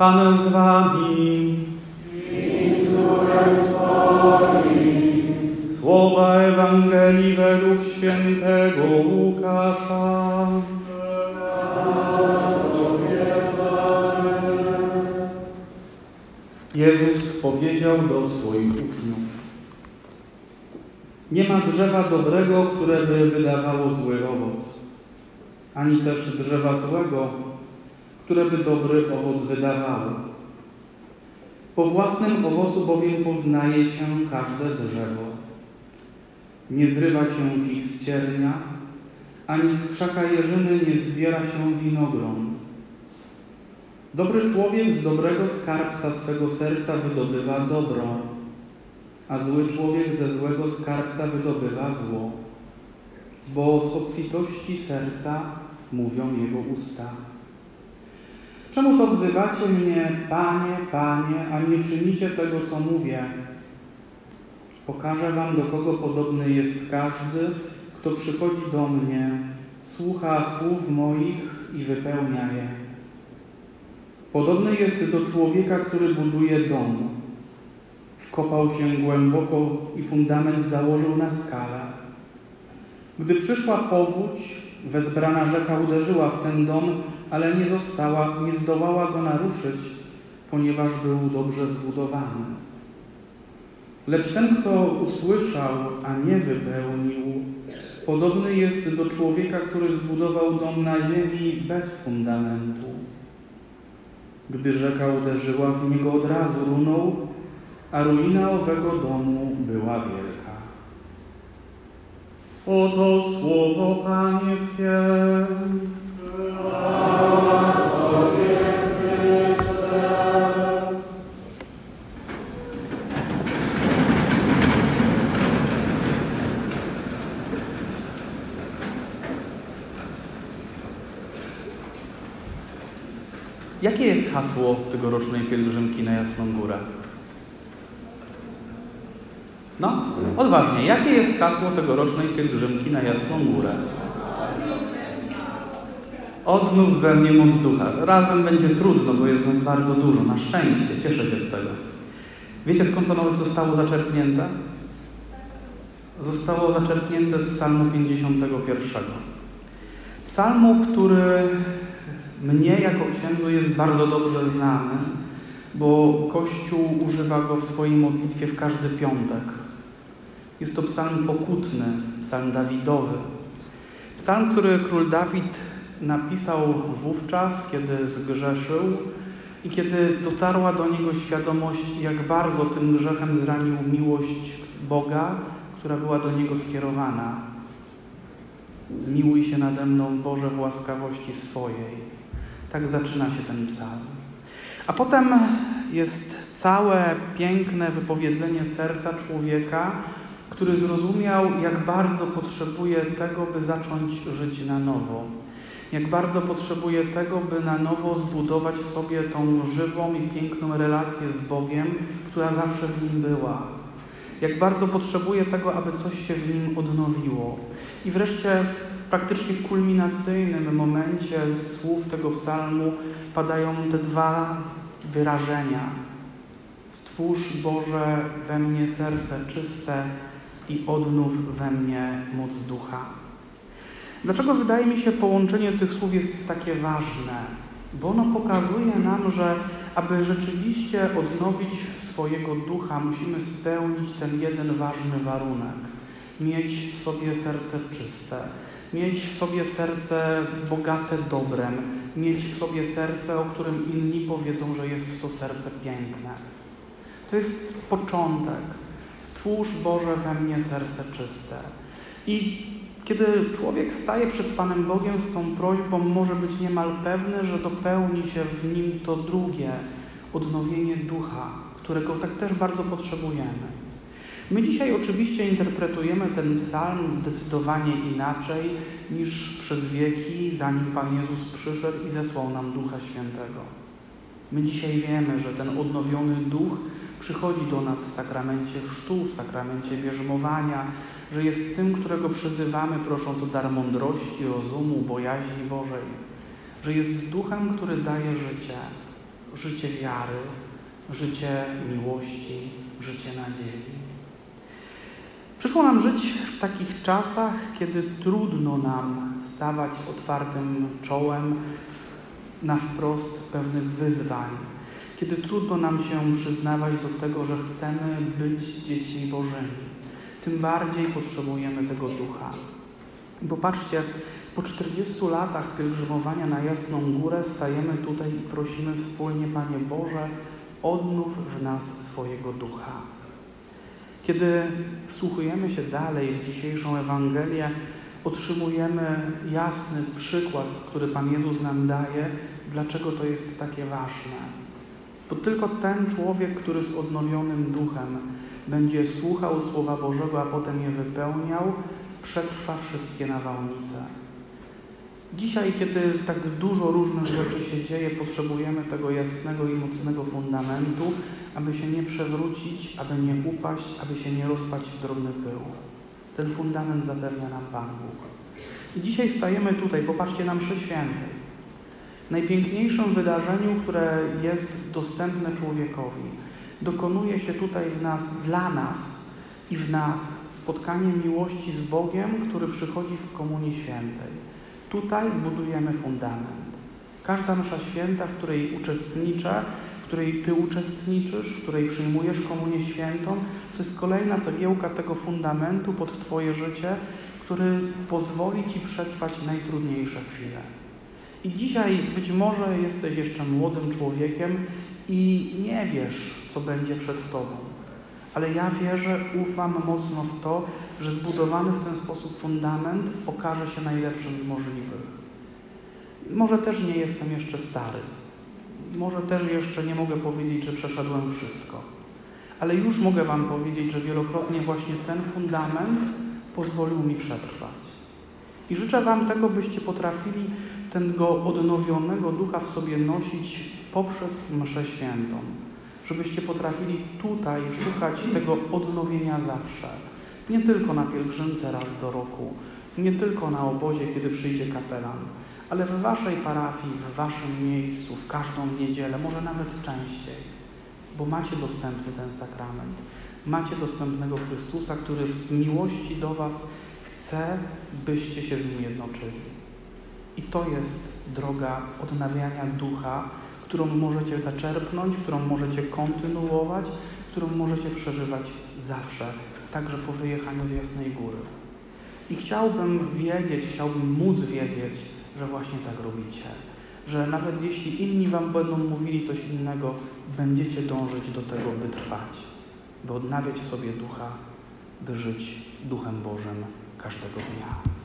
Pan z wami. Słowa Ewangelii według świętego Łukasza. Jezus powiedział do swoich uczniów: Nie ma drzewa dobrego, które by wydawało zły owoc, ani też drzewa złego, które by dobry owoc wydawało. Po własnym owocu bowiem poznaje się każde drzewo. Nie zrywa się fig z ciernia, ani z krzaka jeżyny nie zbiera się winogron. Dobry człowiek z dobrego skarbca swego serca wydobywa dobro, a zły człowiek ze złego skarbca wydobywa zło, bo z obfitości serca mówią jego usta. Czemu to wzywacie mnie, Panie, Panie, a nie czynicie tego, co mówię? Pokażę wam, do kogo podobny jest każdy, kto przychodzi do mnie, słucha słów moich i wypełnia je. Podobny jest do człowieka, który buduje dom. Wkopał się głęboko i fundament założył na skalę. Gdy przyszła powódź, wezbrana rzeka uderzyła w ten dom, ale nie została, nie zdołała go naruszyć, ponieważ był dobrze zbudowany. Lecz ten, kto usłyszał, a nie wypełnił, podobny jest do człowieka, który zbudował dom na ziemi bez fundamentu. Gdy rzeka uderzyła w niego, od razu runął, a ruina owego domu była wielka. Oto słowo Pańskie. Jakie jest hasło tegorocznej pielgrzymki na Jasną Górę? No, odważnie. Jakie jest hasło tegorocznej pielgrzymki na Jasną Górę? Odnów we mnie moc ducha. Razem będzie trudno, bo jest nas bardzo dużo. Na szczęście. Cieszę się z tego. Wiecie skąd ono zostało zaczerpnięte? Zostało zaczerpnięte z psalmu 51. Psalmu, który mnie jako księdzu jest bardzo dobrze znany, bo Kościół używa go w swojej modlitwie w każdy piątek. Jest to psalm pokutny, psalm Dawidowy. Psalm, który król Dawid napisał wówczas, kiedy zgrzeszył i kiedy dotarła do niego świadomość, jak bardzo tym grzechem zranił miłość Boga, która była do niego skierowana. Zmiłuj się nade mną, Boże, w łaskawości swojej. Tak zaczyna się ten psalm. A potem jest całe piękne wypowiedzenie serca człowieka, który zrozumiał, jak bardzo potrzebuje tego, by zacząć żyć na nowo. Jak bardzo potrzebuje tego, by na nowo zbudować w sobie tą żywą i piękną relację z Bogiem, która zawsze w nim była. Jak bardzo potrzebuje tego, aby coś się w nim odnowiło. I wreszcie praktycznie kulminacyjnym momencie słów tego psalmu padają te dwa wyrażenia. Stwórz Boże we mnie serce czyste i odnów we mnie moc ducha. Dlaczego wydaje mi się połączenie tych słów jest takie ważne? Bo ono pokazuje nam, że aby rzeczywiście odnowić swojego ducha, musimy spełnić ten jeden ważny warunek. Mieć w sobie serce czyste mieć w sobie serce bogate dobrem, mieć w sobie serce, o którym inni powiedzą, że jest to serce piękne. To jest początek. Stwórz Boże we mnie serce czyste. I kiedy człowiek staje przed Panem Bogiem z tą prośbą, może być niemal pewny, że dopełni się w nim to drugie odnowienie ducha, którego tak też bardzo potrzebujemy. My dzisiaj oczywiście interpretujemy ten psalm zdecydowanie inaczej niż przez wieki, zanim Pan Jezus przyszedł i zesłał nam Ducha Świętego. My dzisiaj wiemy, że ten odnowiony duch przychodzi do nas w sakramencie chrztu, w sakramencie bierzmowania, że jest tym, którego przyzywamy prosząc o dar mądrości, rozumu, bojaźni Bożej, że jest duchem, który daje życie, życie wiary, życie miłości, życie nadziei. Przyszło nam żyć w takich czasach, kiedy trudno nam stawać z otwartym czołem na wprost pewnych wyzwań, kiedy trudno nam się przyznawać do tego, że chcemy być dziećmi Bożymi. Tym bardziej potrzebujemy tego ducha. I popatrzcie, po 40 latach pielgrzymowania na Jasną Górę stajemy tutaj i prosimy wspólnie, Panie Boże, odnów w nas swojego ducha. Kiedy wsłuchujemy się dalej w dzisiejszą Ewangelię, otrzymujemy jasny przykład, który Pan Jezus nam daje, dlaczego to jest takie ważne. Bo tylko ten człowiek, który z odnowionym duchem będzie słuchał Słowa Bożego, a potem je wypełniał, przetrwa wszystkie nawałnice. Dzisiaj, kiedy tak dużo różnych rzeczy się dzieje, potrzebujemy tego jasnego i mocnego fundamentu, aby się nie przewrócić, aby nie upaść, aby się nie rozpaść w drobny pył. Ten fundament zapewnia nam Pan Bóg. I dzisiaj stajemy tutaj, popatrzcie na mszy świętej. Najpiękniejszym wydarzeniu, które jest dostępne człowiekowi. Dokonuje się tutaj w nas, dla nas i w nas spotkanie miłości z Bogiem, który przychodzi w Komunii Świętej. Tutaj budujemy fundament. Każda msza święta, w której uczestniczę, w której Ty uczestniczysz, w której przyjmujesz komunię świętą, to jest kolejna cegiełka tego fundamentu pod Twoje życie, który pozwoli Ci przetrwać najtrudniejsze chwile. I dzisiaj być może jesteś jeszcze młodym człowiekiem i nie wiesz, co będzie przed Tobą. Ale ja wierzę, ufam mocno w to, że zbudowany w ten sposób fundament okaże się najlepszym z możliwych. Może też nie jestem jeszcze stary. Może też jeszcze nie mogę powiedzieć, że przeszedłem wszystko. Ale już mogę Wam powiedzieć, że wielokrotnie właśnie ten fundament pozwolił mi przetrwać. I życzę Wam tego, byście potrafili tego odnowionego ducha w sobie nosić poprzez mszę świętą żebyście potrafili tutaj szukać tego odnowienia zawsze. Nie tylko na pielgrzymce raz do roku, nie tylko na obozie, kiedy przyjdzie kapelan, ale w waszej parafii, w waszym miejscu, w każdą niedzielę, może nawet częściej, bo macie dostępny ten sakrament. Macie dostępnego Chrystusa, który z miłości do was chce, byście się z Nim jednoczyli. I to jest droga odnawiania ducha, którą możecie zaczerpnąć, którą możecie kontynuować, którą możecie przeżywać zawsze, także po wyjechaniu z Jasnej Góry. I chciałbym wiedzieć, chciałbym móc wiedzieć, że właśnie tak robicie. Że nawet jeśli inni Wam będą mówili coś innego, będziecie dążyć do tego, by trwać, by odnawiać sobie ducha, by żyć Duchem Bożym każdego dnia.